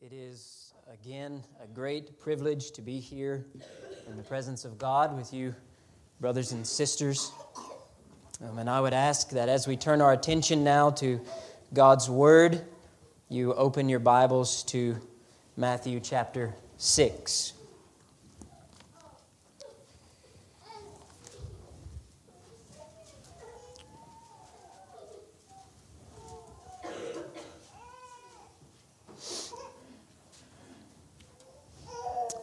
It is again a great privilege to be here in the presence of God with you, brothers and sisters. Um, and I would ask that as we turn our attention now to God's Word, you open your Bibles to Matthew chapter 6.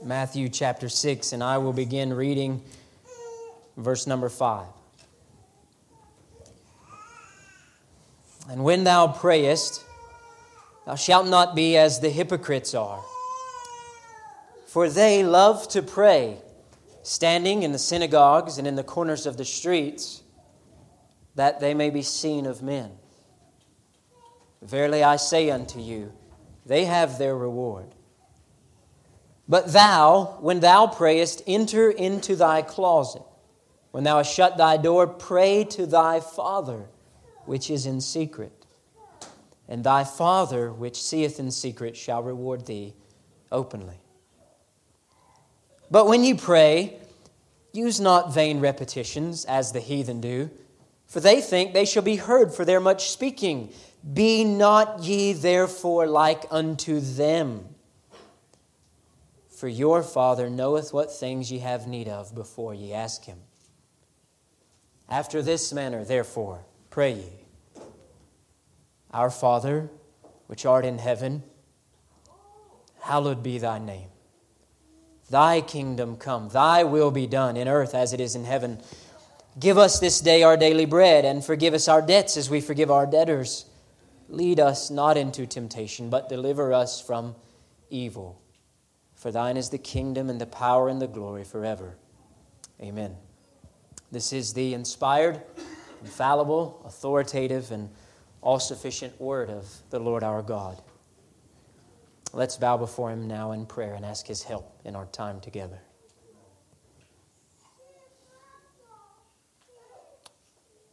Matthew chapter 6, and I will begin reading verse number 5. And when thou prayest, thou shalt not be as the hypocrites are, for they love to pray, standing in the synagogues and in the corners of the streets, that they may be seen of men. Verily I say unto you, they have their reward. But thou, when thou prayest, enter into thy closet. When thou hast shut thy door, pray to thy Father which is in secret. And thy Father which seeth in secret shall reward thee openly. But when you pray, use not vain repetitions as the heathen do, for they think they shall be heard for their much speaking. Be not ye therefore like unto them. For your Father knoweth what things ye have need of before ye ask him. After this manner, therefore, pray ye Our Father, which art in heaven, hallowed be thy name. Thy kingdom come, thy will be done in earth as it is in heaven. Give us this day our daily bread, and forgive us our debts as we forgive our debtors. Lead us not into temptation, but deliver us from evil. For thine is the kingdom and the power and the glory forever. Amen. This is the inspired, infallible, authoritative, and all sufficient word of the Lord our God. Let's bow before him now in prayer and ask his help in our time together.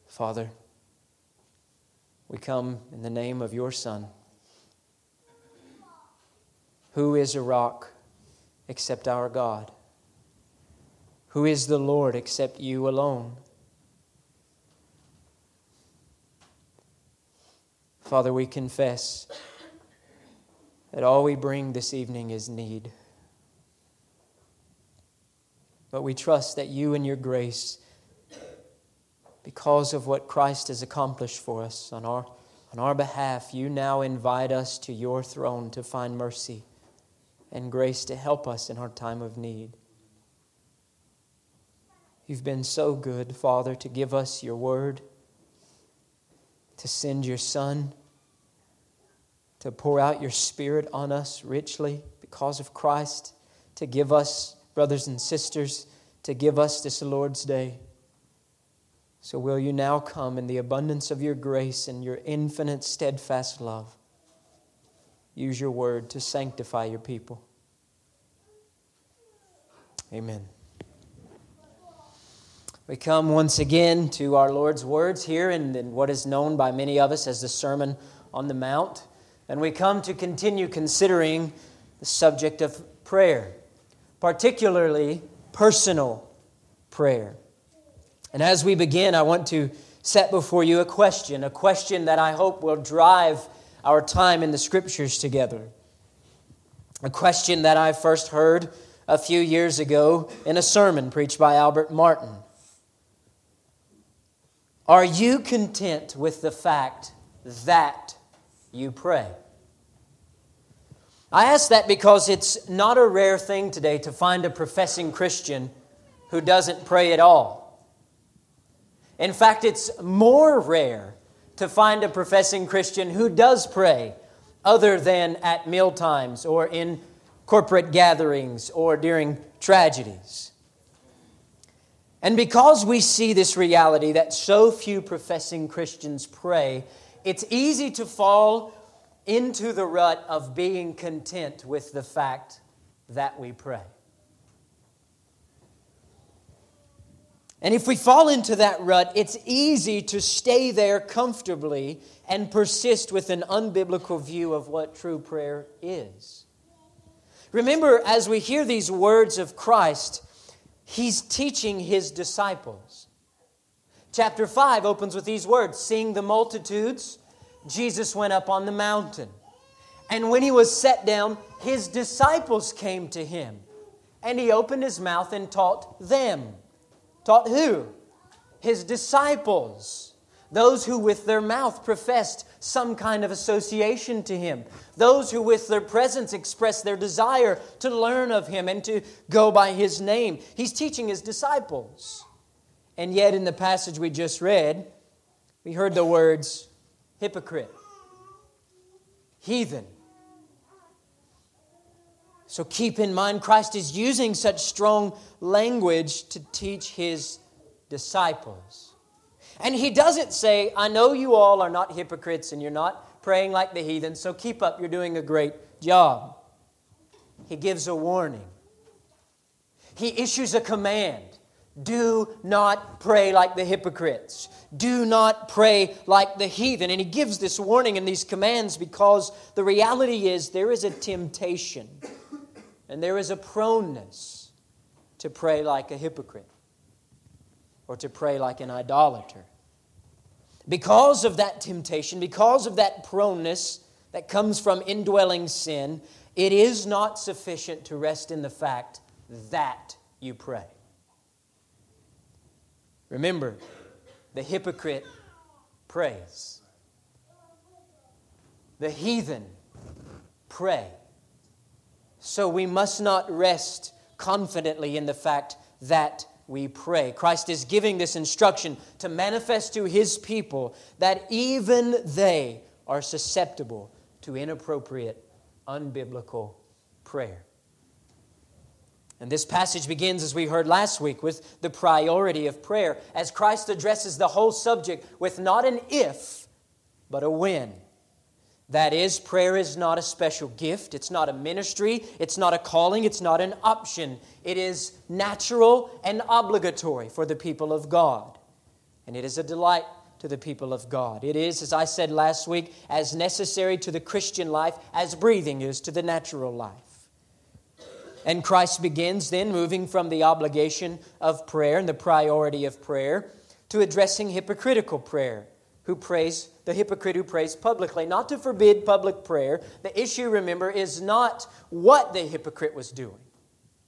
Father, we come in the name of your Son, who is a rock except our God? Who is the Lord except you alone? Father, we confess that all we bring this evening is need. But we trust that you and your grace, because of what Christ has accomplished for us on our, on our behalf, you now invite us to your throne to find mercy and grace to help us in our time of need. You've been so good, Father, to give us your word, to send your Son, to pour out your Spirit on us richly because of Christ, to give us, brothers and sisters, to give us this Lord's day. So, will you now come in the abundance of your grace and your infinite, steadfast love? Use your word to sanctify your people. Amen. We come once again to our Lord's words here in, in, what is known by many of us as the Sermon on the Mount. And we come to continue considering the subject of prayer, particularly personal prayer. And as we begin, I want to set before you a question, a question that I hope will drive our time in the scriptures together. A question that I first heard a few years ago in a sermon preached by Albert Martin. Are you content with the fact that you pray? I ask that because it's not a rare thing today to find a professing Christian who doesn't pray at all. In fact, it's more rare to find a professing Christian who does pray other than at meal times or in corporate gatherings or during tragedies. And because we see this reality that so few professing Christians pray, it's easy to fall into the rut of being content with the fact that we pray. And if we fall into that rut, it's easy to stay there comfortably and persist with an unbiblical view of what true prayer is. Remember, as we hear these words of Christ, he's teaching his disciples. Chapter 5 opens with these words Seeing the multitudes, Jesus went up on the mountain. And when he was set down, his disciples came to him. And he opened his mouth and taught them. Taught who? His disciples. Those who with their mouth professed some kind of association to him. Those who with their presence expressed their desire to learn of him and to go by his name. He's teaching his disciples. And yet, in the passage we just read, we heard the words hypocrite, heathen. So keep in mind, Christ is using such strong language to teach his disciples. And he doesn't say, I know you all are not hypocrites and you're not praying like the heathen, so keep up, you're doing a great job. He gives a warning, he issues a command. Do not pray like the hypocrites. Do not pray like the heathen. And he gives this warning and these commands because the reality is there is a temptation and there is a proneness to pray like a hypocrite or to pray like an idolater. Because of that temptation, because of that proneness that comes from indwelling sin, it is not sufficient to rest in the fact that you pray. Remember, the hypocrite prays. The heathen pray. So we must not rest confidently in the fact that we pray. Christ is giving this instruction to manifest to his people that even they are susceptible to inappropriate, unbiblical prayer. And this passage begins, as we heard last week, with the priority of prayer, as Christ addresses the whole subject with not an if, but a when. That is, prayer is not a special gift, it's not a ministry, it's not a calling, it's not an option. It is natural and obligatory for the people of God. And it is a delight to the people of God. It is, as I said last week, as necessary to the Christian life as breathing is to the natural life. And Christ begins then moving from the obligation of prayer and the priority of prayer to addressing hypocritical prayer who prays, the hypocrite who prays publicly. Not to forbid public prayer. The issue, remember, is not what the hypocrite was doing.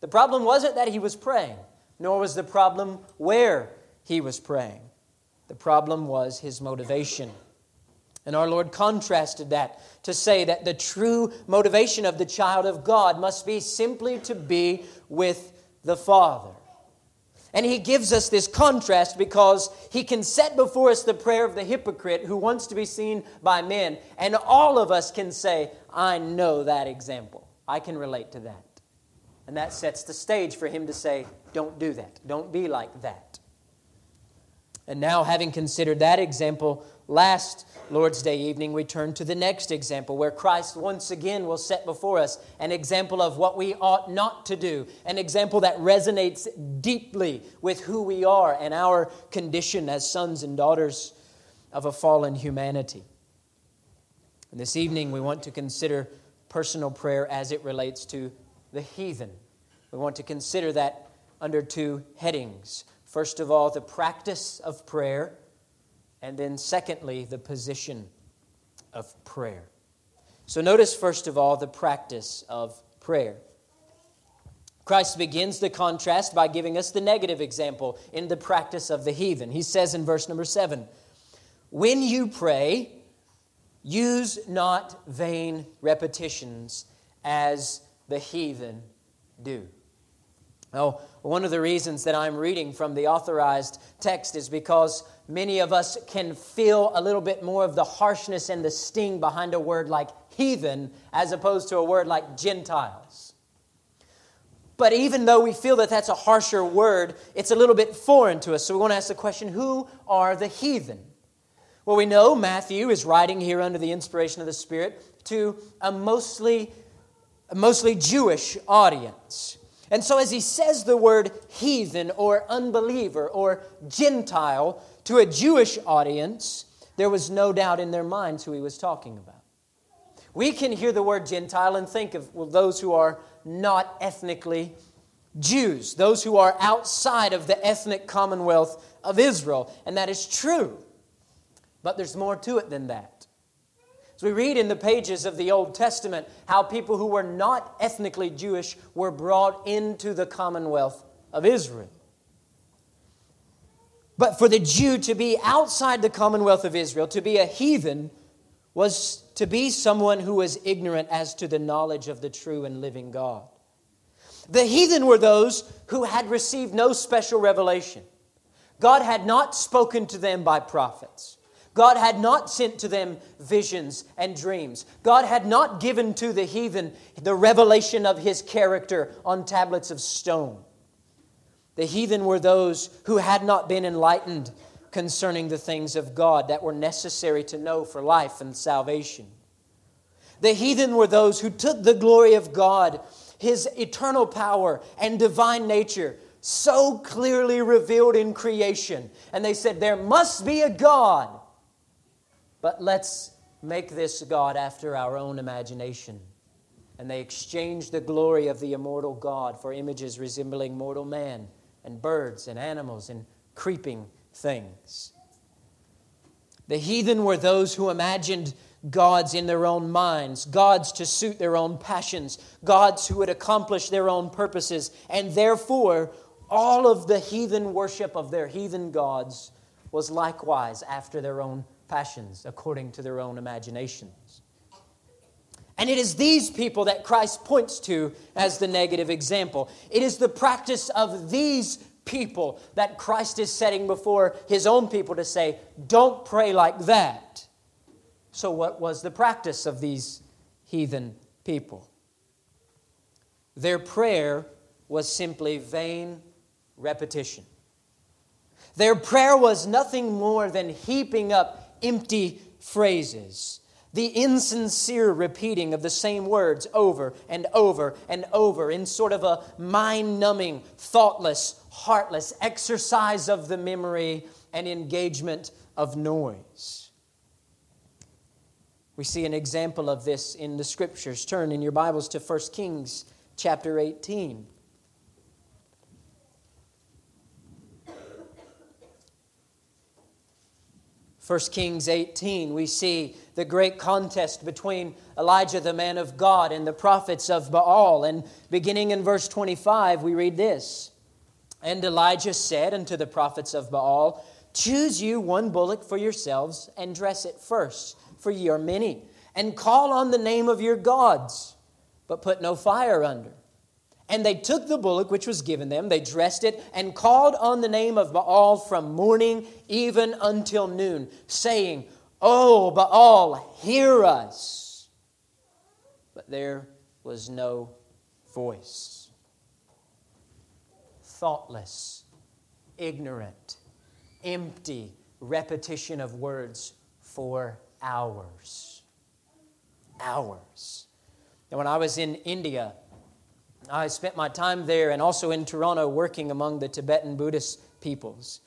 The problem wasn't that he was praying, nor was the problem where he was praying. The problem was his motivation. And our Lord contrasted that to say that the true motivation of the child of God must be simply to be with the Father. And he gives us this contrast because he can set before us the prayer of the hypocrite who wants to be seen by men. And all of us can say, I know that example. I can relate to that. And that sets the stage for him to say, Don't do that. Don't be like that. And now, having considered that example, last Lord's Day evening, we turn to the next example where Christ once again will set before us an example of what we ought not to do, an example that resonates deeply with who we are and our condition as sons and daughters of a fallen humanity. And this evening, we want to consider personal prayer as it relates to the heathen. We want to consider that under two headings. First of all, the practice of prayer and then, secondly, the position of prayer. So, notice first of all the practice of prayer. Christ begins the contrast by giving us the negative example in the practice of the heathen. He says in verse number seven, When you pray, use not vain repetitions as the heathen do. Now, one of the reasons that I'm reading from the authorized text is because many of us can feel a little bit more of the harshness and the sting behind a word like heathen as opposed to a word like Gentiles. But even though we feel that that's a harsher word, it's a little bit foreign to us. So we want to ask the question who are the heathen? Well, we know Matthew is writing here under the inspiration of the Spirit to a mostly, a mostly Jewish audience. And so, as he says the word heathen or unbeliever or Gentile, to a Jewish audience, there was no doubt in their minds who he was talking about. We can hear the word Gentile and think of well, those who are not ethnically Jews, those who are outside of the ethnic commonwealth of Israel. And that is true. But there's more to it than that. As we read in the pages of the Old Testament how people who were not ethnically Jewish were brought into the commonwealth of Israel. But for the Jew to be outside the commonwealth of Israel, to be a heathen, was to be someone who was ignorant as to the knowledge of the true and living God. The heathen were those who had received no special revelation. God had not spoken to them by prophets. God had not sent to them visions and dreams. God had not given to the heathen the revelation of his character on tablets of stone. The heathen were those who had not been enlightened concerning the things of God that were necessary to know for life and salvation. The heathen were those who took the glory of God, his eternal power and divine nature, so clearly revealed in creation, and they said, There must be a God, but let's make this God after our own imagination. And they exchanged the glory of the immortal God for images resembling mortal man and birds and animals and creeping things. The heathen were those who imagined gods in their own minds, gods to suit their own passions, gods who would accomplish their own purposes, and therefore all of the heathen worship of their heathen gods was likewise after their own passions, according to their own imaginations. And it is these people that Christ points to as the negative example. It is the practice of these people that Christ is setting before his own people to say, don't pray like that. So, what was the practice of these heathen people? Their prayer was simply vain repetition. Their prayer was nothing more than heaping up empty phrases the insincere repeating of the same words over and over and over in sort of a mind numbing, thoughtless, heartless exercise of the memory and engagement of noise. We see an example of this in the scriptures. Turn in your Bibles to 1 Kings chapter 18. 1 Kings 18, we see the great contest between Elijah, the man of God, and the prophets of Baal. And beginning in verse 25, we read this And Elijah said unto the prophets of Baal, Choose you one bullock for yourselves, and dress it first, for ye are many, and call on the name of your gods, but put no fire under. And they took the bullock which was given them, they dressed it, and called on the name of Baal from morning even until noon, saying, Oh, Baal, hear us. But there was no voice. Thoughtless, ignorant, empty repetition of words for hours. Hours. And when I was in India, I spent my time there and also in Toronto working among the Tibetan Buddhist peoples.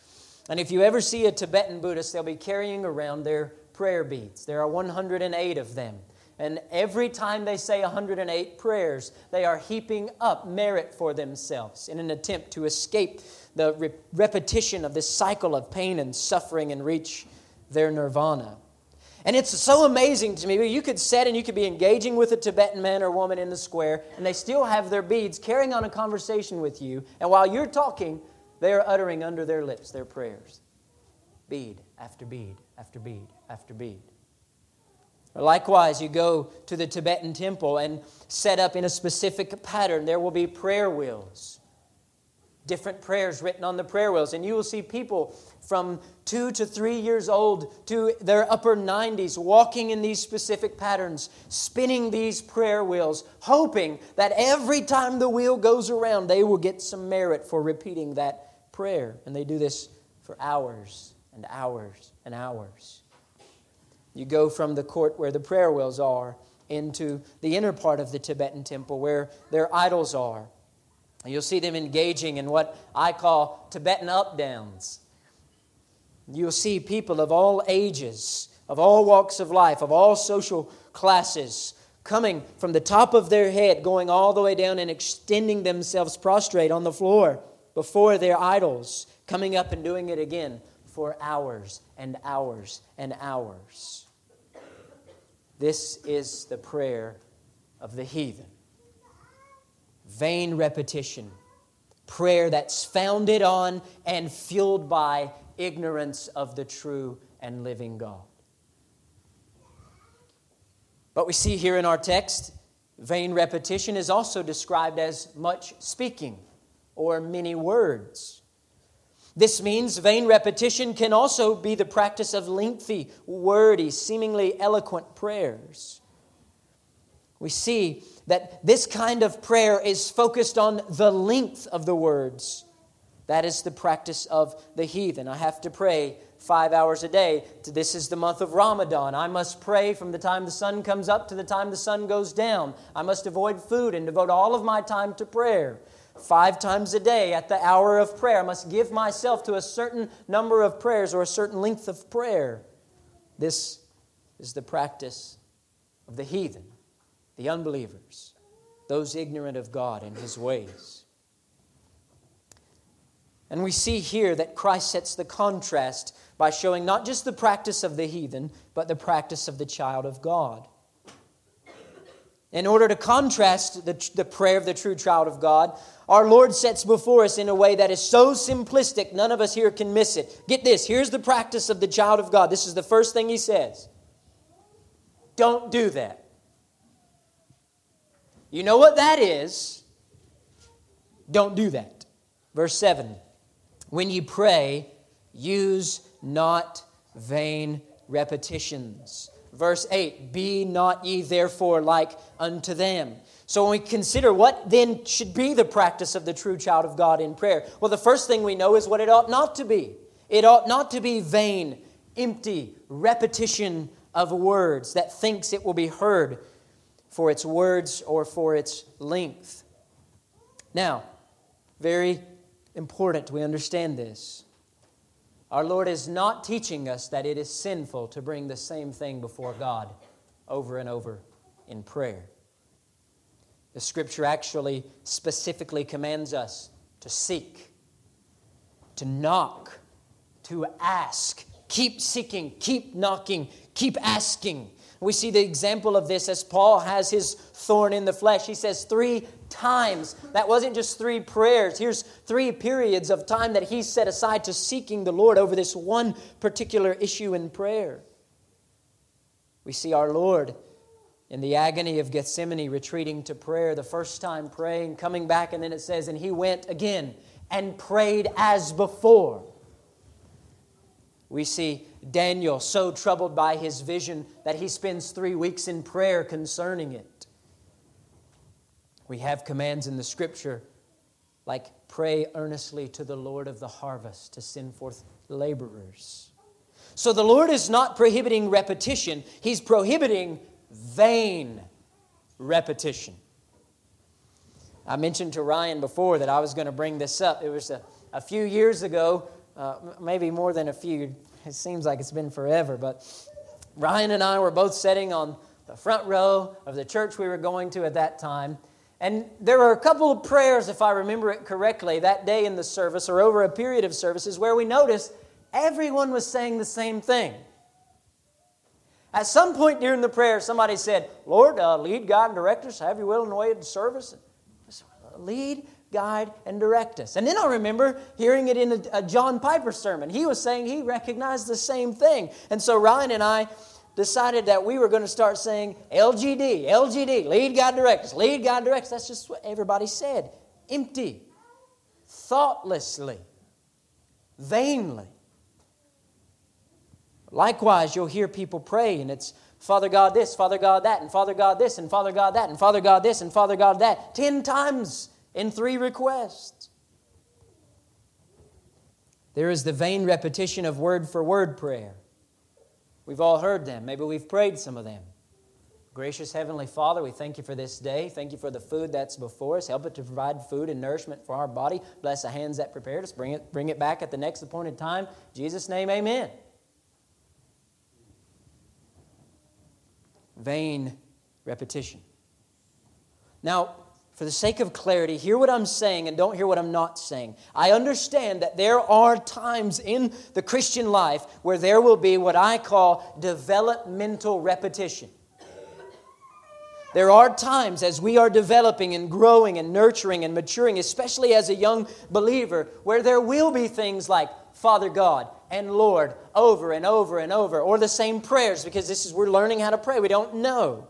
And if you ever see a Tibetan Buddhist, they'll be carrying around their prayer beads. There are 108 of them. And every time they say 108 prayers, they are heaping up merit for themselves in an attempt to escape the re- repetition of this cycle of pain and suffering and reach their nirvana. And it's so amazing to me. You could sit and you could be engaging with a Tibetan man or woman in the square, and they still have their beads carrying on a conversation with you. And while you're talking, they are uttering under their lips their prayers bead after bead after bead after bead. Likewise, you go to the Tibetan temple and set up in a specific pattern. There will be prayer wheels, different prayers written on the prayer wheels, and you will see people from two to three years old to their upper 90s, walking in these specific patterns, spinning these prayer wheels, hoping that every time the wheel goes around, they will get some merit for repeating that prayer. And they do this for hours and hours and hours. You go from the court where the prayer wheels are into the inner part of the Tibetan temple where their idols are. You'll see them engaging in what I call Tibetan up downs You'll see people of all ages, of all walks of life, of all social classes, coming from the top of their head, going all the way down and extending themselves prostrate on the floor before their idols, coming up and doing it again for hours and hours and hours. This is the prayer of the heathen. Vain repetition, prayer that's founded on and fueled by ignorance of the true and living God. But we see here in our text, vain repetition is also described as much speaking or many words. This means vain repetition can also be the practice of lengthy, wordy, seemingly eloquent prayers. We see that this kind of prayer is focused on the length of the words. That is the practice of the heathen. I have to pray five hours a day. This is the month of Ramadan. I must pray from the time the sun comes up to the time the sun goes down. I must avoid food and devote all of my time to prayer. Five times a day at the hour of prayer, I must give myself to a certain number of prayers or a certain length of prayer. This is the practice of the heathen, the unbelievers, those ignorant of God and His ways. And we see here that Christ sets the contrast by showing not just the practice of the heathen, but the practice of the child of God. In order to contrast the, the prayer of the true child of God, our Lord sets before us in a way that is so simplistic, none of us here can miss it. Get this here's the practice of the child of God. This is the first thing he says Don't do that. You know what that is? Don't do that. Verse 7 When you pray, use not vain repetitions. Verse 8 Be not ye therefore like unto them. So, when we consider what then should be the practice of the true child of God in prayer, well, the first thing we know is what it ought not to be. It ought not to be vain, empty repetition of words that thinks it will be heard for its words or for its length. Now, very important we understand this. Our Lord is not teaching us that it is sinful to bring the same thing before God over and over in prayer. The scripture actually specifically commands us to seek, to knock, to ask. Keep seeking, keep knocking, keep asking. We see the example of this as Paul has his thorn in the flesh. He says three times. That wasn't just three prayers. Here's three periods of time that he set aside to seeking the Lord over this one particular issue in prayer. We see our Lord in the agony of Gethsemane retreating to prayer, the first time praying, coming back, and then it says, and he went again and prayed as before. We see Daniel so troubled by his vision that he spends three weeks in prayer concerning it. We have commands in the scripture like pray earnestly to the Lord of the harvest to send forth laborers. So the Lord is not prohibiting repetition, He's prohibiting vain repetition. I mentioned to Ryan before that I was going to bring this up. It was a, a few years ago, uh, maybe more than a few. It seems like it's been forever, but Ryan and I were both sitting on the front row of the church we were going to at that time. And there were a couple of prayers, if I remember it correctly, that day in the service or over a period of services where we noticed everyone was saying the same thing. At some point during the prayer, somebody said, Lord, uh, lead, guide, and direct us. Have your will in the way of the service. Lead, guide, and direct us. And then I remember hearing it in a, a John Piper sermon. He was saying he recognized the same thing. And so Ryan and I decided that we were going to start saying LGD, LGD, lead, guide, direct us, lead, guide, direct us. That's just what everybody said. Empty, thoughtlessly, vainly. Likewise, you'll hear people pray, and it's Father God this, Father God that, and Father God this, and Father God that, and Father God this, and Father God that, ten times in three requests. There is the vain repetition of word for word prayer. We've all heard them. Maybe we've prayed some of them. Gracious Heavenly Father, we thank you for this day. Thank you for the food that's before us. Help it to provide food and nourishment for our body. Bless the hands that prepared us. Bring it, bring it back at the next appointed time. In Jesus' name, amen. vain repetition. Now, for the sake of clarity, hear what I'm saying and don't hear what I'm not saying. I understand that there are times in the Christian life where there will be what I call developmental repetition. There are times as we are developing and growing and nurturing and maturing, especially as a young believer, where there will be things like Father God and Lord over and over and over, or the same prayers because this is we're learning how to pray. We don't know.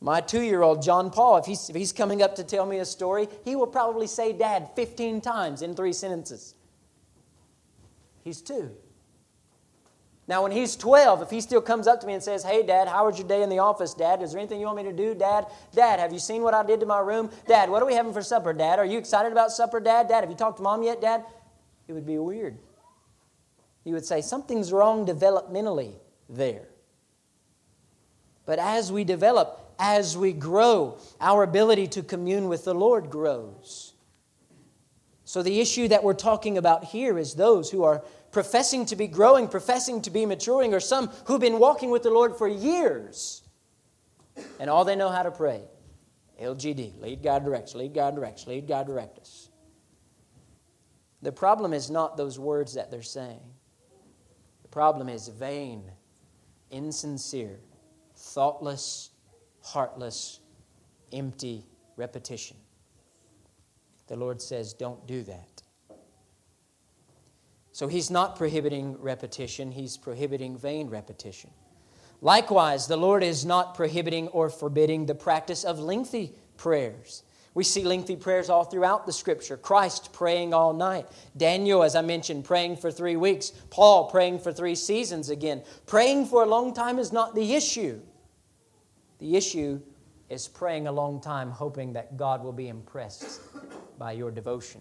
My two year old, John Paul, if he's, if he's coming up to tell me a story, he will probably say dad 15 times in three sentences. He's two. Now, when he's 12, if he still comes up to me and says, Hey, Dad, how was your day in the office, Dad? Is there anything you want me to do, Dad? Dad, have you seen what I did to my room? Dad, what are we having for supper, Dad? Are you excited about supper, Dad? Dad, have you talked to Mom yet, Dad? It would be weird. He would say, Something's wrong developmentally there. But as we develop, as we grow, our ability to commune with the Lord grows. So, the issue that we're talking about here is those who are professing to be growing, professing to be maturing, or some who've been walking with the Lord for years and all they know how to pray. LGD, lead God directs, lead God directs, lead God direct us. The problem is not those words that they're saying. The problem is vain, insincere, thoughtless heartless, empty repetition. The Lord says, don't do that. So he's not prohibiting repetition, he's prohibiting vain repetition. Likewise, the Lord is not prohibiting or forbidding the practice of lengthy prayers. We see lengthy prayers all throughout the scripture. Christ praying all night. Daniel, as I mentioned, praying for three weeks. Paul praying for three seasons again. Praying for a long time is not the issue. The issue is praying a long time, hoping that God will be impressed by your devotion.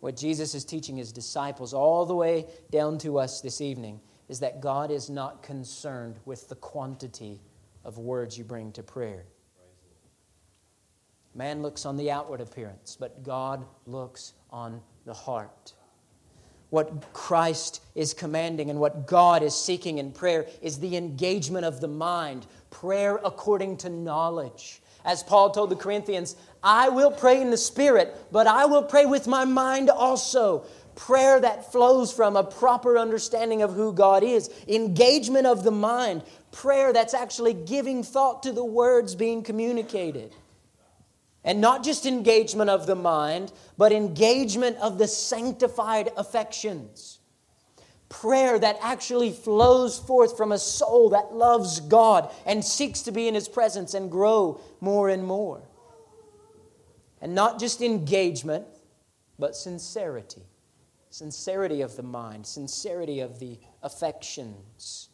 What Jesus is teaching his disciples all the way down to us this evening is that God is not concerned with the quantity of words you bring to prayer. Man looks on the outward appearance, but God looks on the heart. What Christ is commanding and what God is seeking in prayer is the engagement of the mind prayer according to knowledge. As Paul told the Corinthians, I will pray in the Spirit, but I will pray with my mind also. Prayer that flows from a proper understanding of who God is, engagement of the mind, prayer that's actually giving thought to the words being communicated. And not just engagement of the mind, but engagement of the sanctified affections prayer that actually flows forth from a soul that loves God and seeks to be in His presence and grow more and more. And not just engagement, but sincerity. Sincerity of the mind, sincerity of the affections.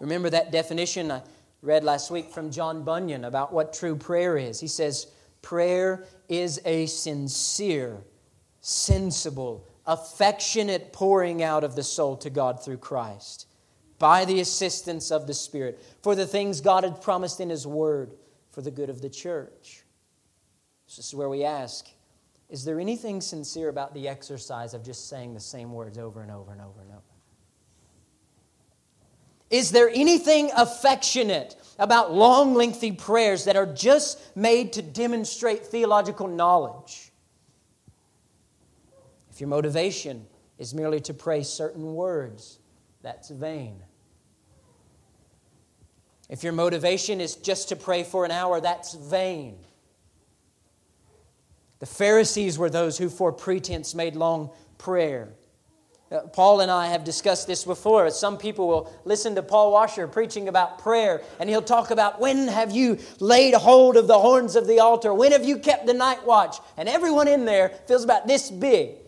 Remember that definition I read last week from John Bunyan about what true prayer is? He says, Prayer is a sincere, sensible, affectionate pouring out of the soul to God through Christ by the assistance of the Spirit for the things God had promised in His Word for the good of the church. This is where we ask Is there anything sincere about the exercise of just saying the same words over and over and over and over? Is there anything affectionate about long, lengthy prayers that are just made to demonstrate theological knowledge? Your motivation is merely to pray certain words, that's vain. If your motivation is just to pray for an hour, that's vain. The Pharisees were those who, for pretense, made long prayer. Uh, Paul and I have discussed this before. Some people will listen to Paul Washer preaching about prayer, and he'll talk about when have you laid hold of the horns of the altar? When have you kept the night watch? And everyone in there feels about this big.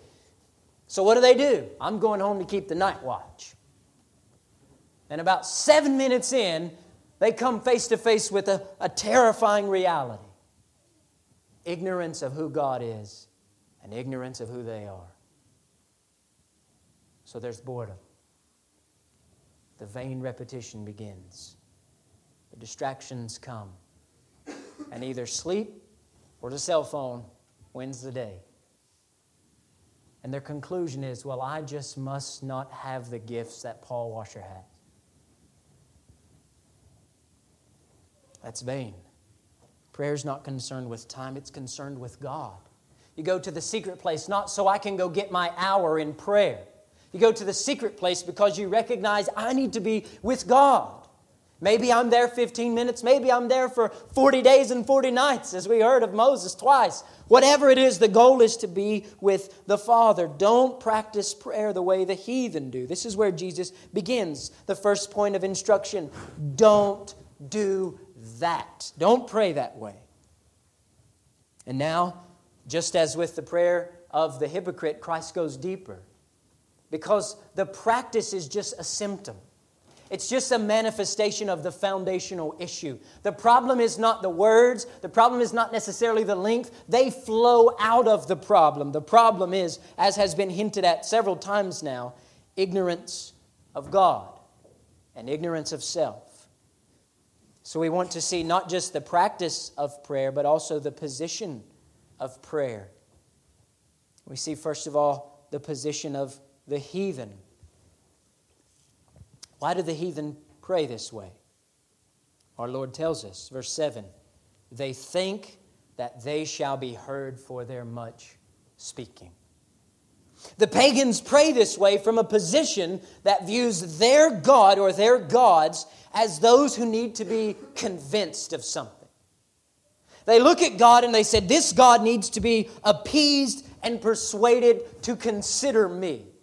So what do they do? I'm going home to keep the night watch. And about seven minutes in, they come face to face with a, a terrifying reality ignorance of who God is and ignorance of who they are. So there's boredom. The vain repetition begins. The distractions come. And either sleep or the cell phone wins the day. And their conclusion is, well, I just must not have the gifts that Paul Washer had. That's vain. Prayer is not concerned with time, it's concerned with God. You go to the secret place not so I can go get my hour in prayer. You go to the secret place because you recognize I need to be with God. Maybe I'm there 15 minutes. Maybe I'm there for 40 days and 40 nights, as we heard of Moses twice. Whatever it is, the goal is to be with the Father. Don't practice prayer the way the heathen do. This is where Jesus begins the first point of instruction. Don't do that. Don't pray that way. And now, just as with the prayer of the hypocrite, Christ goes deeper because the practice is just a symptom. It's just a manifestation of the foundational issue. The problem is not the words, the problem is not necessarily the length. They flow out of the problem. The problem is, as has been hinted at several times now, ignorance of God and ignorance of self. So we want to see not just the practice of prayer, but also the position of prayer. We see, first of all, the position of the heathen. Why do the heathen pray this way? Our Lord tells us, verse 7 they think that they shall be heard for their much speaking. The pagans pray this way from a position that views their God or their gods as those who need to be convinced of something. They look at God and they said, This God needs to be appeased and persuaded to consider me.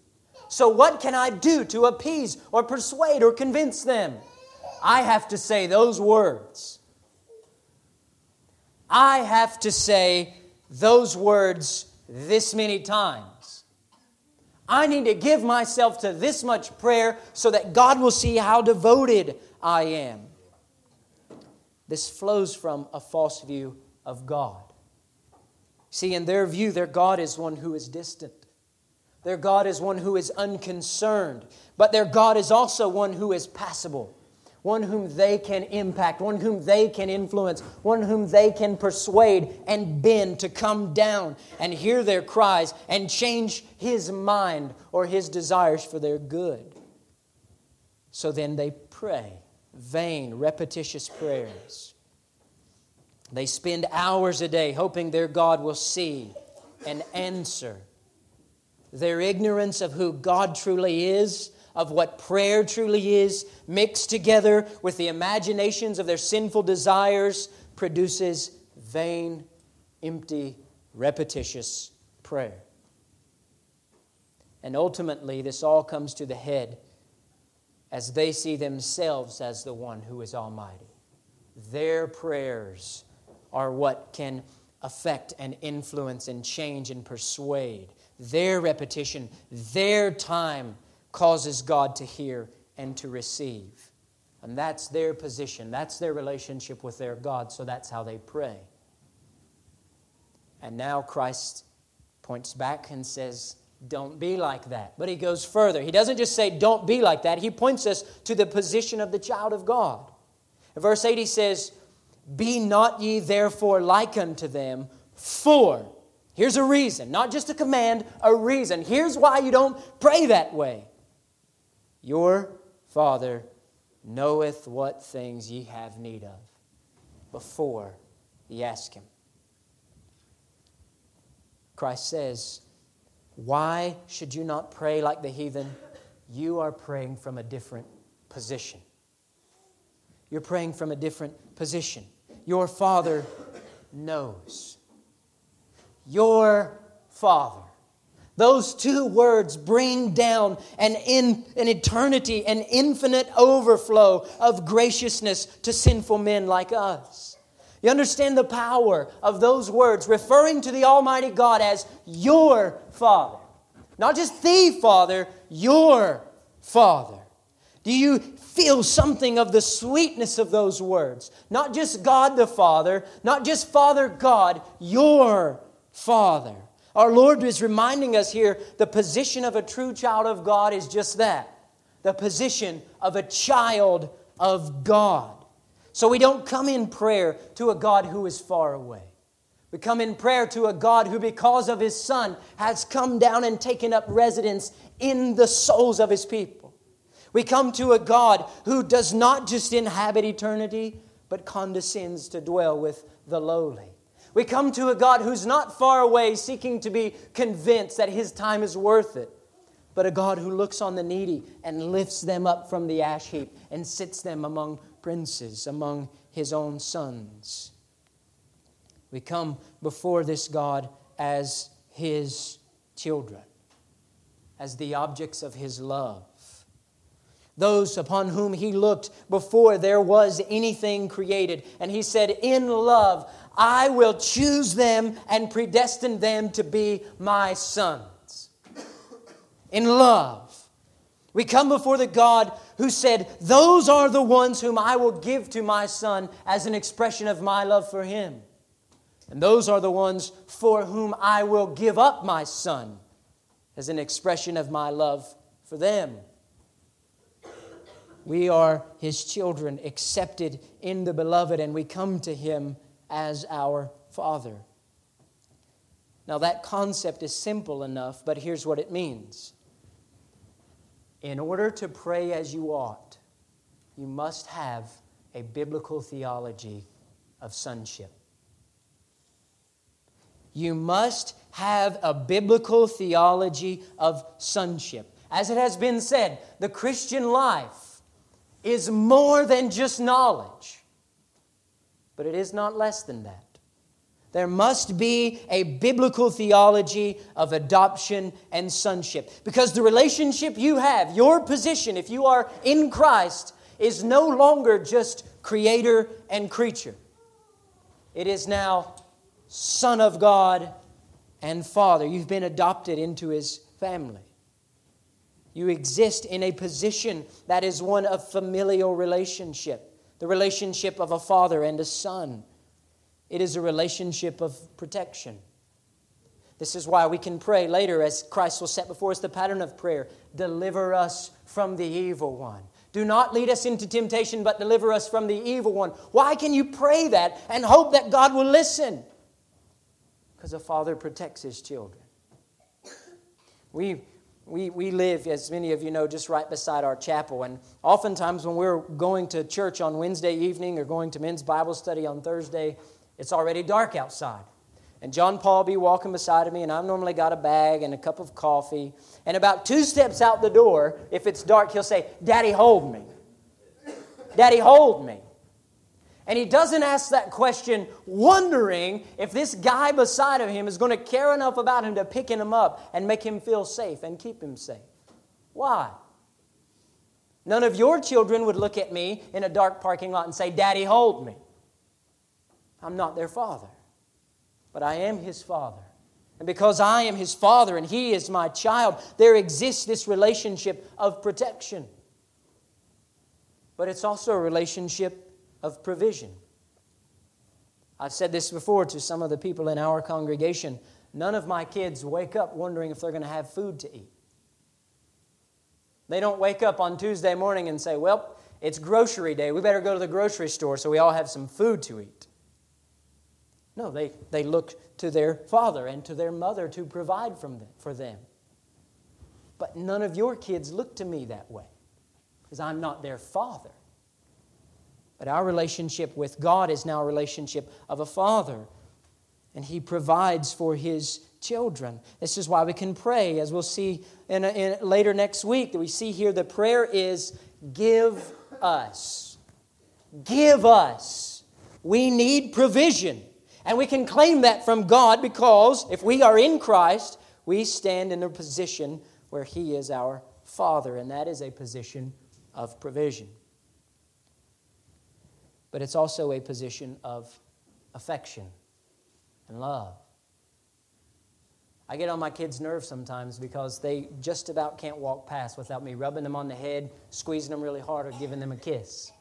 So, what can I do to appease or persuade or convince them? I have to say those words. I have to say those words this many times. I need to give myself to this much prayer so that God will see how devoted I am. This flows from a false view of God. See, in their view, their God is one who is distant. Their God is one who is unconcerned, but their God is also one who is passible, one whom they can impact, one whom they can influence, one whom they can persuade and bend to come down and hear their cries and change his mind or his desires for their good. So then they pray vain, repetitious prayers. They spend hours a day hoping their God will see and answer their ignorance of who God truly is, of what prayer truly is, mixed together with the imaginations of their sinful desires, produces vain, empty, repetitious prayer. And ultimately, this all comes to the head as they see themselves as the one who is Almighty. Their prayers are what can affect and influence and change and persuade their repetition, their time causes God to hear and to receive. And that's their position. That's their relationship with their God. So that's how they pray. And now Christ points back and says, Don't be like that. But he goes further. He doesn't just say, Don't be like that. He points us to the position of the child of God. Verse 8, he says, Be not ye therefore like unto them, for Here's a reason, not just a command, a reason. Here's why you don't pray that way. Your Father knoweth what things ye have need of before ye ask Him. Christ says, Why should you not pray like the heathen? You are praying from a different position. You're praying from a different position. Your Father knows your Father. Those two words bring down an, in, an eternity, an infinite overflow of graciousness to sinful men like us. You understand the power of those words referring to the Almighty God as your Father. Not just the Father, your Father. Do you feel something of the sweetness of those words? Not just God the Father, not just Father God, your Father. Our Lord is reminding us here the position of a true child of God is just that the position of a child of God. So we don't come in prayer to a God who is far away. We come in prayer to a God who, because of His Son, has come down and taken up residence in the souls of His people. We come to a God who does not just inhabit eternity, but condescends to dwell with the lowly. We come to a God who's not far away, seeking to be convinced that his time is worth it, but a God who looks on the needy and lifts them up from the ash heap and sits them among princes, among his own sons. We come before this God as his children, as the objects of his love those upon whom he looked before there was anything created. And he said, In love, I will choose them and predestine them to be my sons. In love. We come before the God who said, Those are the ones whom I will give to my son as an expression of my love for him. And those are the ones for whom I will give up my son as an expression of my love for them. We are his children, accepted in the beloved, and we come to him as our Father. Now, that concept is simple enough, but here's what it means. In order to pray as you ought, you must have a biblical theology of sonship. You must have a biblical theology of sonship. As it has been said, the Christian life is more than just knowledge, but it is not less than that. There must be a biblical theology of adoption and sonship. Because the relationship you have, your position, if you are in Christ, is no longer just creator and creature. It is now Son of God and Father. You've been adopted into His family. You exist in a position that is one of familial relationship, the relationship of a father and a son. It is a relationship of protection. This is why we can pray later, as Christ will set before us the pattern of prayer deliver us from the evil one. Do not lead us into temptation, but deliver us from the evil one. Why can you pray that and hope that God will listen? Because a father protects his children. We we, we live, as many of you know, just right beside our chapel. And oftentimes, when we're going to church on Wednesday evening or going to men's Bible study on Thursday, it's already dark outside. And John Paul be walking beside of me, and I've normally got a bag and a cup of coffee. And about two steps out the door, if it's dark, he'll say, Daddy, hold me. Daddy, hold me. And he doesn't ask that question wondering if this guy beside of him is going to care enough about him to pick him up and make him feel safe and keep him safe. Why? None of your children would look at me in a dark parking lot and say, Daddy, hold me. I'm not their father, but I am his father. And because I am his father and he is my child, there exists this relationship of protection. But it's also a relationship of provision. I've said this before to some of the people in our congregation. None of my kids wake up wondering if they're going to have food to eat. They don't wake up on Tuesday morning and say, Well, it's grocery day. We better go to the grocery store so we all have some food to eat. No, they, they look to their father and to their mother to provide from them, for them. But none of your kids look to me that way because I'm not their father. But our relationship with God is now a relationship of a father, and He provides for His children. This is why we can pray, as we'll see in, in, later next week. That we see here the prayer is give us. Give us. We need provision. And we can claim that from God because if we are in Christ, we stand in a position where He is our Father, and that is a position of provision but it's also a position of affection and love. I get on my kids' nerves sometimes because they just about can't walk past without me rubbing them on the head, squeezing them really hard, or giving them a kiss.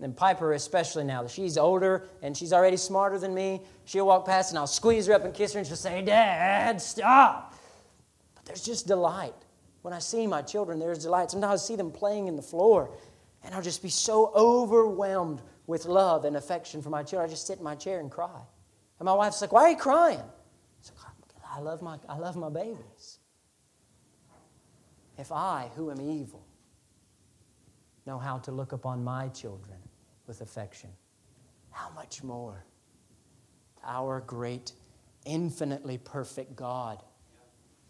And Piper, especially now, she's older and she's already smarter than me. She'll walk past and I'll squeeze her up and kiss her and she'll say, Dad, stop. But there's just delight. When I see my children, there's delight. Sometimes I see them playing in the floor and I'll just be so overwhelmed with love and affection for my children. I just sit in my chair and cry. And my wife's like, Why are you crying? I, I, love my, I love my babies. If I, who am evil, know how to look upon my children with affection how much more our great, infinitely perfect God?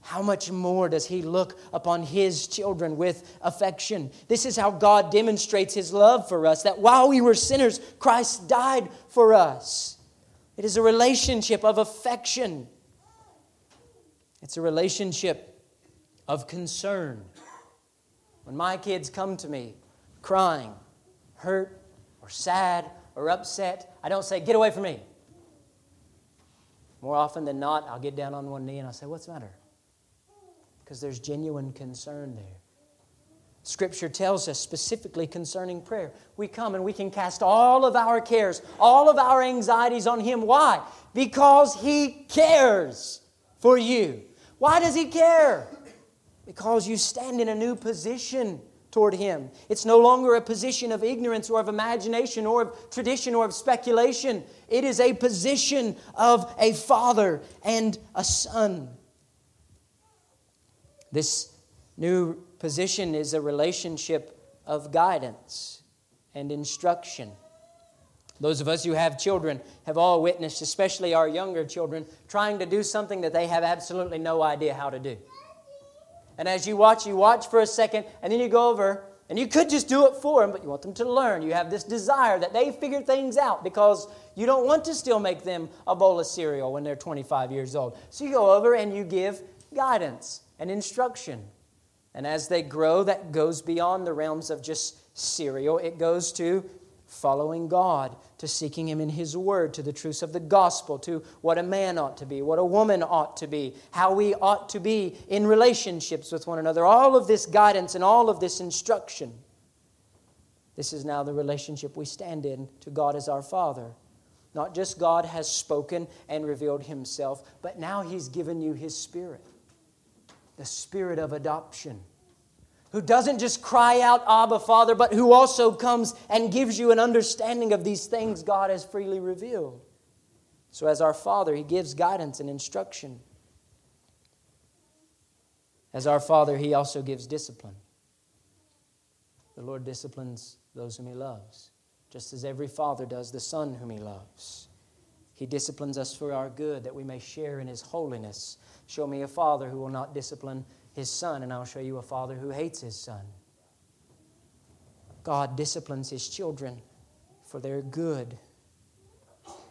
How much more does He look upon His children with affection? This is how God demonstrates His love for us that while we were sinners, Christ died for us. It is a relationship of affection, it's a relationship of concern. When my kids come to me crying, hurt, or sad, or upset, I don't say, Get away from me. More often than not, I'll get down on one knee and I'll say, What's the matter? Because there's genuine concern there. Scripture tells us specifically concerning prayer. We come and we can cast all of our cares, all of our anxieties on Him. Why? Because He cares for you. Why does He care? Because you stand in a new position toward Him. It's no longer a position of ignorance or of imagination or of tradition or of speculation. It is a position of a father and a son. This new position is a relationship of guidance and instruction. Those of us who have children have all witnessed, especially our younger children, trying to do something that they have absolutely no idea how to do. And as you watch, you watch for a second, and then you go over, and you could just do it for them, but you want them to learn. You have this desire that they figure things out because you don't want to still make them a bowl of cereal when they're 25 years old. So you go over and you give guidance and instruction. And as they grow, that goes beyond the realms of just cereal. It goes to following God, to seeking Him in His Word, to the truths of the gospel, to what a man ought to be, what a woman ought to be, how we ought to be in relationships with one another. All of this guidance and all of this instruction. This is now the relationship we stand in to God as our Father. Not just God has spoken and revealed Himself, but now He's given you His Spirit the spirit of adoption, who doesn't just cry out, Abba, Father, but who also comes and gives you an understanding of these things God has freely revealed. So, as our Father, He gives guidance and instruction. As our Father, He also gives discipline. The Lord disciplines those whom He loves, just as every Father does the Son whom He loves. He disciplines us for our good, that we may share in His holiness Show me a father who will not discipline his son, and I'll show you a father who hates his son. God disciplines his children for their good.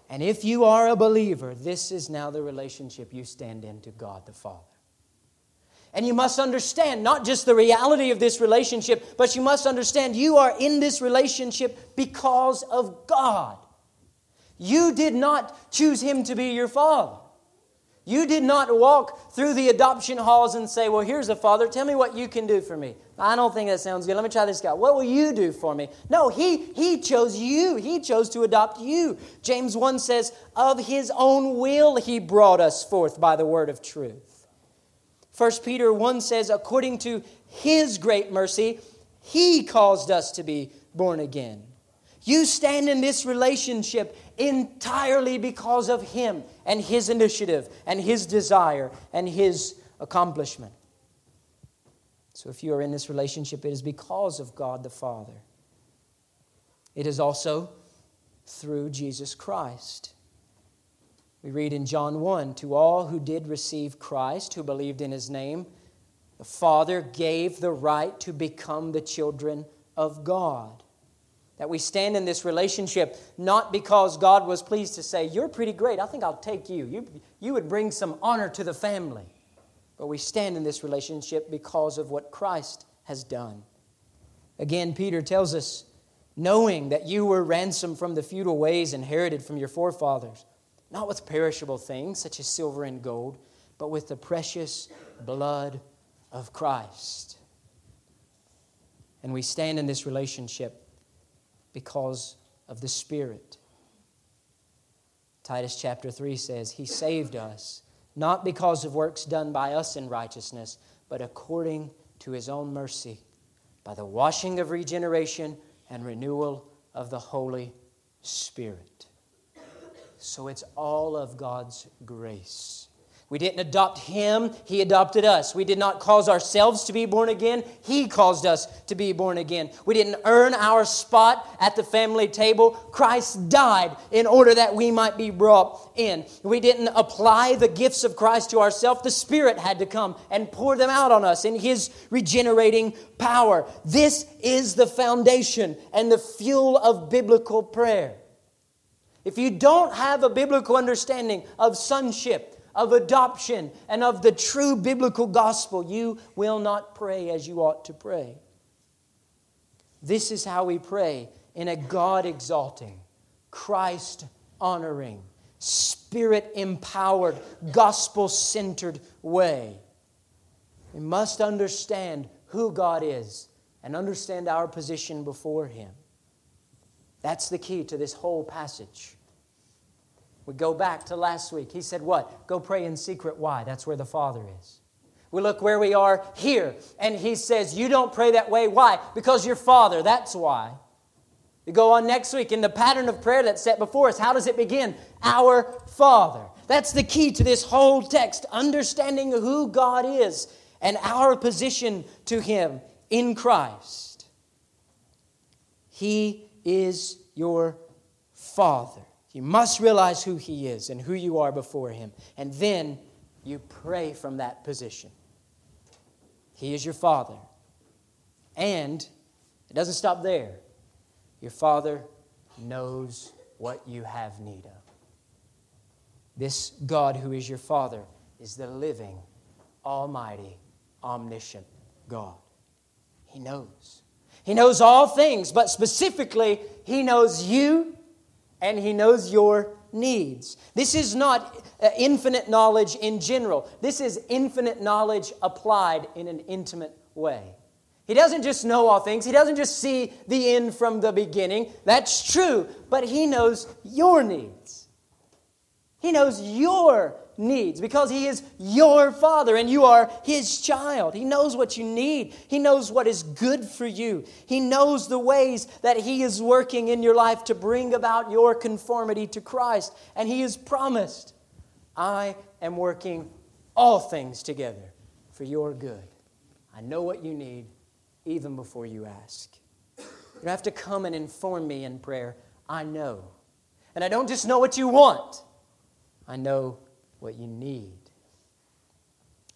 And if you are a believer, this is now the relationship you stand in to God the Father. And you must understand not just the reality of this relationship, but you must understand you are in this relationship because of God. You did not choose Him to be your Father. You did not walk through the adoption halls and say, Well, here's a father. Tell me what you can do for me. I don't think that sounds good. Let me try this guy. What will you do for me? No, he, he chose you. He chose to adopt you. James 1 says, Of his own will he brought us forth by the word of truth. 1 Peter 1 says, According to his great mercy, he caused us to be born again. You stand in this relationship entirely because of Him and His initiative and His desire and His accomplishment. So if you are in this relationship, it is because of God the Father. It is also through Jesus Christ. We read in John 1 To all who did receive Christ, who believed in his name, the Father gave the right to become the children of God. That we stand in this relationship not because God was pleased to say, You're pretty great, I think I'll take you. You, you would bring some honor to the family. But we stand in this relationship because of what Christ has done. Again, Peter tells us, knowing that you were ransomed from the futile ways inherited from your forefathers, not with perishable things such as silver and gold, but with the precious blood of Christ. And we stand in this relationship because of the Spirit. Titus chapter 3 says, He saved us, not because of works done by us in righteousness, but according to His own mercy, by the washing of regeneration and renewal of the Holy Spirit. So it's all of God's grace. We didn't adopt him, he adopted us. We did not cause ourselves to be born again, he caused us to be born again. We didn't earn our spot at the family table. Christ died in order that we might be brought in. We didn't apply the gifts of Christ to ourselves. The Spirit had to come and pour them out on us in his regenerating power. This is the foundation and the fuel of biblical prayer. If you don't have a biblical understanding of sonship, of adoption and of the true biblical gospel, you will not pray as you ought to pray. This is how we pray in a God exalting, Christ honoring, spirit empowered, gospel centered way. We must understand who God is and understand our position before Him. That's the key to this whole passage. We go back to last week. He said, What? Go pray in secret. Why? That's where the Father is. We look where we are here, and he says, You don't pray that way. Why? Because your Father. That's why. We go on next week in the pattern of prayer that's set before us. How does it begin? Our Father. That's the key to this whole text, understanding who God is and our position to Him in Christ. He is your Father. You must realize who He is and who you are before Him. And then you pray from that position. He is your Father. And it doesn't stop there. Your Father knows what you have need of. This God who is your Father is the living, almighty, omniscient God. He knows. He knows all things, but specifically, He knows you and He knows your needs. This is not uh, infinite knowledge in general, this is infinite knowledge applied in an intimate way. He doesn't just know all things. He doesn't just see the end from the beginning. That's true. But He knows your needs. He knows your needs because He is your Father and you are His child. He knows what you need, He knows what is good for you. He knows the ways that He is working in your life to bring about your conformity to Christ. And He has promised, I am working all things together for your good. I know what you need even before you ask. You don't have to come and inform me in prayer. I know. And I don't just know what you want, I know what you need.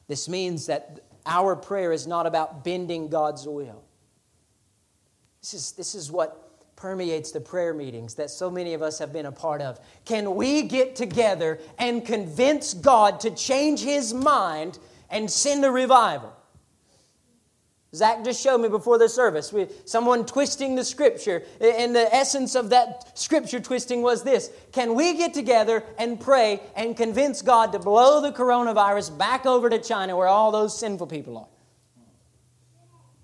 This means that our prayer is not about bending God's will. This is, this is what permeates the prayer meetings that so many of us have been a part of. Can we get together and convince God to change his mind and send a revival? Zach just showed me before the service. Someone twisting the scripture. And the essence of that scripture twisting was this Can we get together and pray and convince God to blow the coronavirus back over to China where all those sinful people are?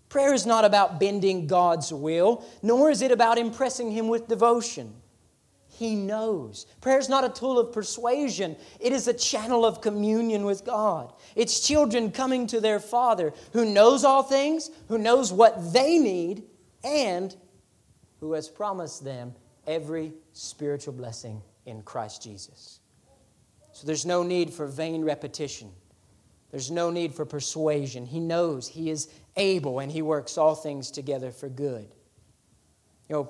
Prayer is not about bending God's will, nor is it about impressing Him with devotion. He knows. Prayer is not a tool of persuasion, it is a channel of communion with God. It's children coming to their Father who knows all things, who knows what they need, and who has promised them every spiritual blessing in Christ Jesus. So there's no need for vain repetition. There's no need for persuasion. He knows He is able and He works all things together for good. You know,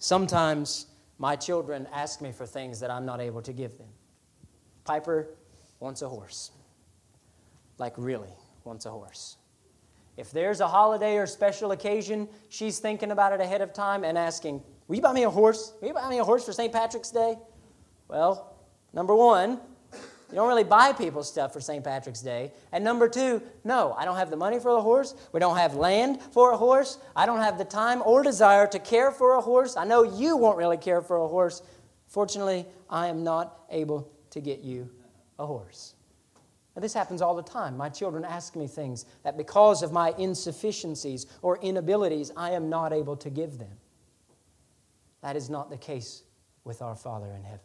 sometimes my children ask me for things that I'm not able to give them. Piper wants a horse. Like, really wants a horse. If there's a holiday or special occasion, she's thinking about it ahead of time and asking, Will you buy me a horse? Will you buy me a horse for St. Patrick's Day? Well, number one, you don't really buy people stuff for St. Patrick's Day. And number two, no, I don't have the money for a horse. We don't have land for a horse. I don't have the time or desire to care for a horse. I know you won't really care for a horse. Fortunately, I am not able to get you a horse. Now, this happens all the time. My children ask me things that because of my insufficiencies or inabilities, I am not able to give them. That is not the case with our Father in heaven.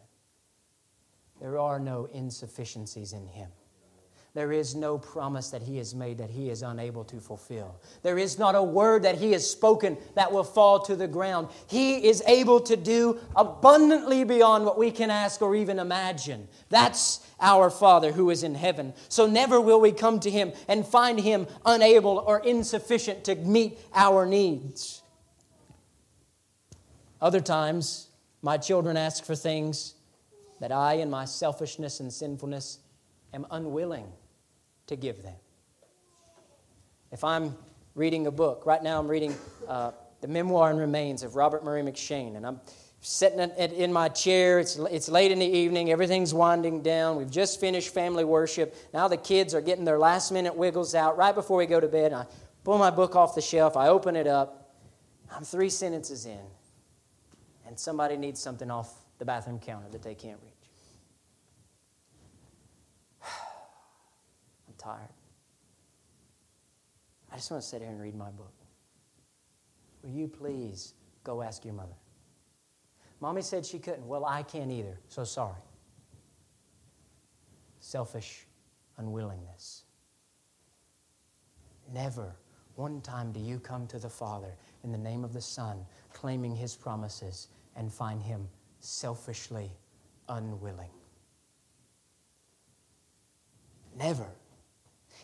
There are no insufficiencies in him. There is no promise that He has made that He is unable to fulfill. There is not a word that He has spoken that will fall to the ground. He is able to do abundantly beyond what we can ask or even imagine. That's our Father who is in heaven. So never will we come to Him and find Him unable or insufficient to meet our needs. Other times, my children ask for things that I, in my selfishness and sinfulness, am unwilling to give them. If I'm reading a book, right now I'm reading uh, The Memoir and Remains of Robert Murray M'Cheyne, and I'm sitting in my chair. It's, it's late in the evening, everything's winding down. We've just finished family worship. Now the kids are getting their last minute wiggles out right before we go to bed. I pull my book off the shelf, I open it up. I'm three sentences in, and somebody needs something off the bathroom counter that they can't reach. Tired. I just want to sit here and read my book. Will you please go ask your mother? Mommy said she couldn't. Well, I can't either, so sorry. Selfish unwillingness. Never one time do you come to the Father in the name of the Son, claiming His promises, and find Him selfishly unwilling. Never.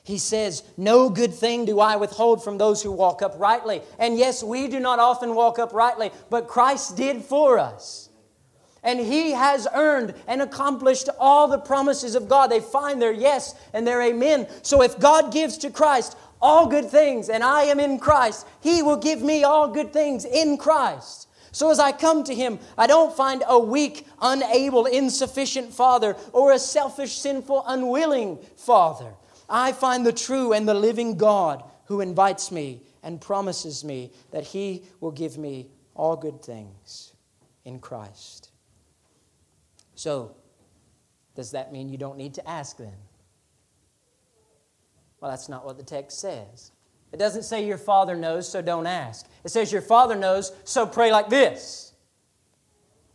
He says, No good thing do I withhold from those who walk uprightly. And yes, we do not often walk uprightly, but Christ did for us. And He has earned and accomplished all the promises of God. They find their yes and their amen. So if God gives to Christ all good things and I am in Christ, He will give me all good things in Christ. So as I come to Him, I don't find a weak, unable, insufficient Father or a selfish, sinful, unwilling Father. I find the true and the living God who invites me and promises me that he will give me all good things in Christ. So, does that mean you don't need to ask then? Well, that's not what the text says. It doesn't say your father knows, so don't ask. It says your father knows, so pray like this.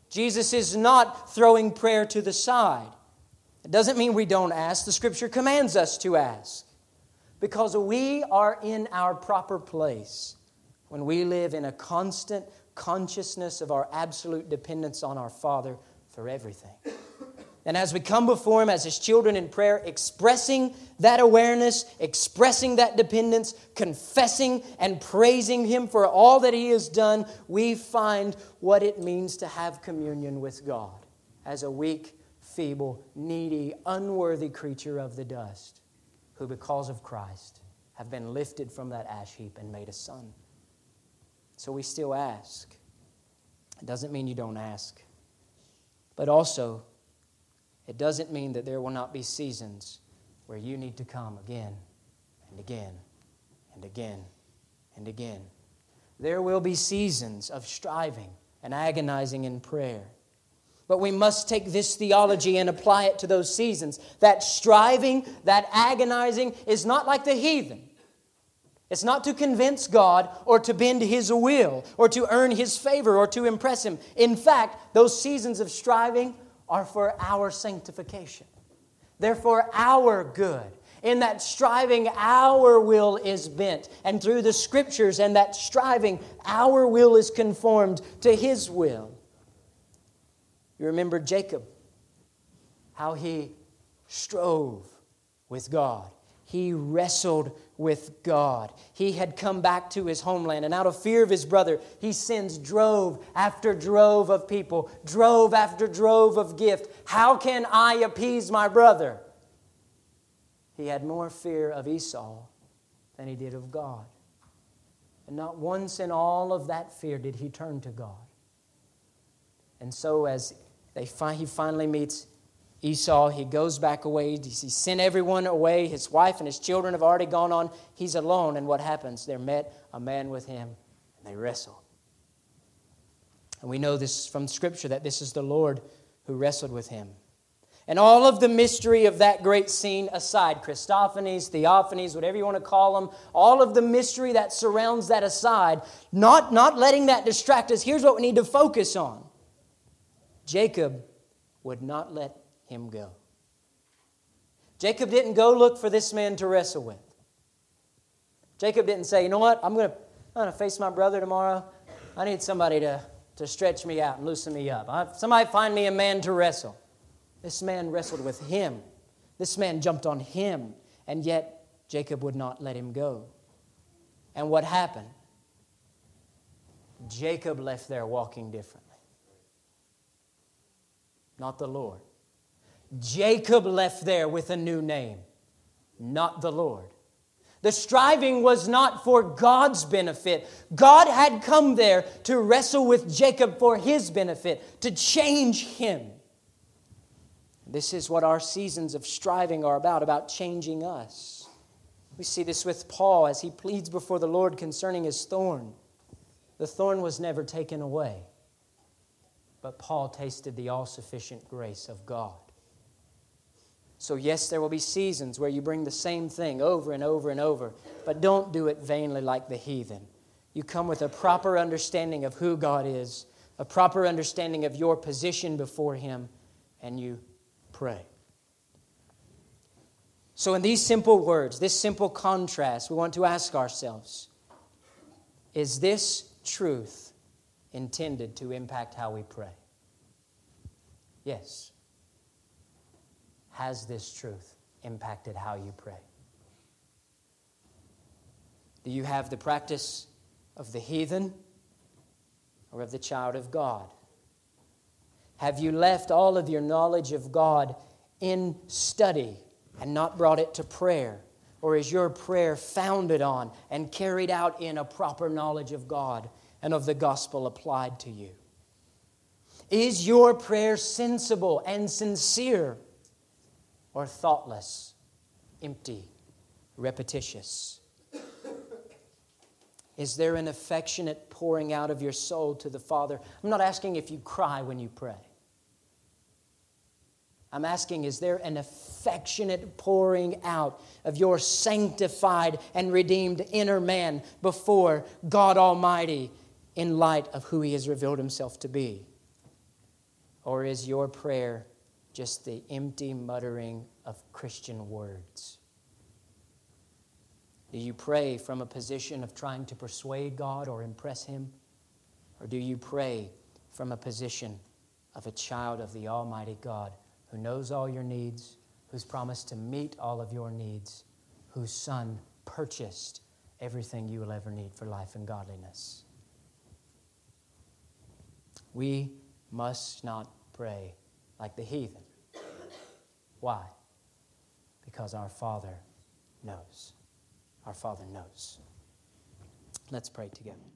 Jesus is not throwing prayer to the side. It doesn't mean we don't ask. The scripture commands us to ask because we are in our proper place when we live in a constant consciousness of our absolute dependence on our Father for everything. And as we come before Him as His children in prayer, expressing that awareness, expressing that dependence, confessing and praising Him for all that He has done, we find what it means to have communion with God as a weak, feeble, needy, unworthy creature of the dust, who, because of Christ, have been lifted from that ash heap and made a son. So we still ask. It doesn't mean you don't ask. But also, it doesn't mean that there will not be seasons where you need to come again and again and again and again. There will be seasons of striving and agonizing in prayer. But we must take this theology and apply it to those seasons. That striving, that agonizing is not like the heathen. It's not to convince God or to bend His will or to earn His favor or to impress Him. In fact, those seasons of striving are for our sanctification. They're for our good. In that striving, our will is bent. And through the scriptures and that striving, our will is conformed to His will. You remember Jacob, how he strove with God. He wrestled with God. He had come back to his homeland, and out of fear of his brother, he sends drove after drove of people, drove after drove of gift. How can I appease my brother? He had more fear of Esau than he did of God. And not once in all of that fear did he turn to God. And so, as they he finally meets Esau. He goes back away. He sent everyone away. His wife and his children have already gone on. He's alone. And what happens? There met a man with him, and they wrestle. And we know this from Scripture that this is the Lord who wrestled with him. And all of the mystery of that great scene aside, Christophanies, Theophanies, whatever you want to call them, all of the mystery that surrounds that aside, not, not letting that distract us, here's what we need to focus on. Jacob would not let him go. Jacob didn't go look for this man to wrestle with. Jacob didn't say, you know what, I'm going to, I'm to face my brother tomorrow. I need somebody to, to stretch me out and loosen me up. I, somebody find me a man to wrestle. This man wrestled with him. This man jumped on him, and yet Jacob would not let him go. And what happened? Jacob left there walking differently. Not the Lord. Jacob left there with a new name, not the Lord. The striving was not for God's benefit. God had come there to wrestle with Jacob for his benefit, to change him. This is what our seasons of striving are about, about changing us. We see this with Paul as he pleads before the Lord concerning his thorn. The thorn was never taken away, but Paul tasted the all sufficient grace of God. So, yes, there will be seasons where you bring the same thing over and over and over, but don't do it vainly like the heathen. You come with a proper understanding of who God is, a proper understanding of your position before Him, and you pray. So, in these simple words, this simple contrast, we want to ask ourselves is this truth intended to impact how we pray? Yes. Has this truth impacted how you pray? Do you have the practice of the heathen or of the child of God? Have you left all of your knowledge of God in study and not brought it to prayer? Or is your prayer founded on and carried out in a proper knowledge of God and of the gospel applied to you? Is your prayer sensible and sincere? or thoughtless, empty, repetitious? Is there an affectionate pouring out of your soul to the Father? I'm not asking if you cry when you pray. I'm asking, is there an affectionate pouring out of your sanctified and redeemed inner man before God Almighty in light of who He has revealed Himself to be? Or is your prayer just the empty muttering of Christian words? Do you pray from a position of trying to persuade God or impress Him? Or do you pray from a position of a child of the Almighty God who knows all your needs, who's promised to meet all of your needs, whose Son purchased everything you will ever need for life and godliness? We must not pray like the heathen. Why? Because our Father knows. Our Father knows. Let's pray together.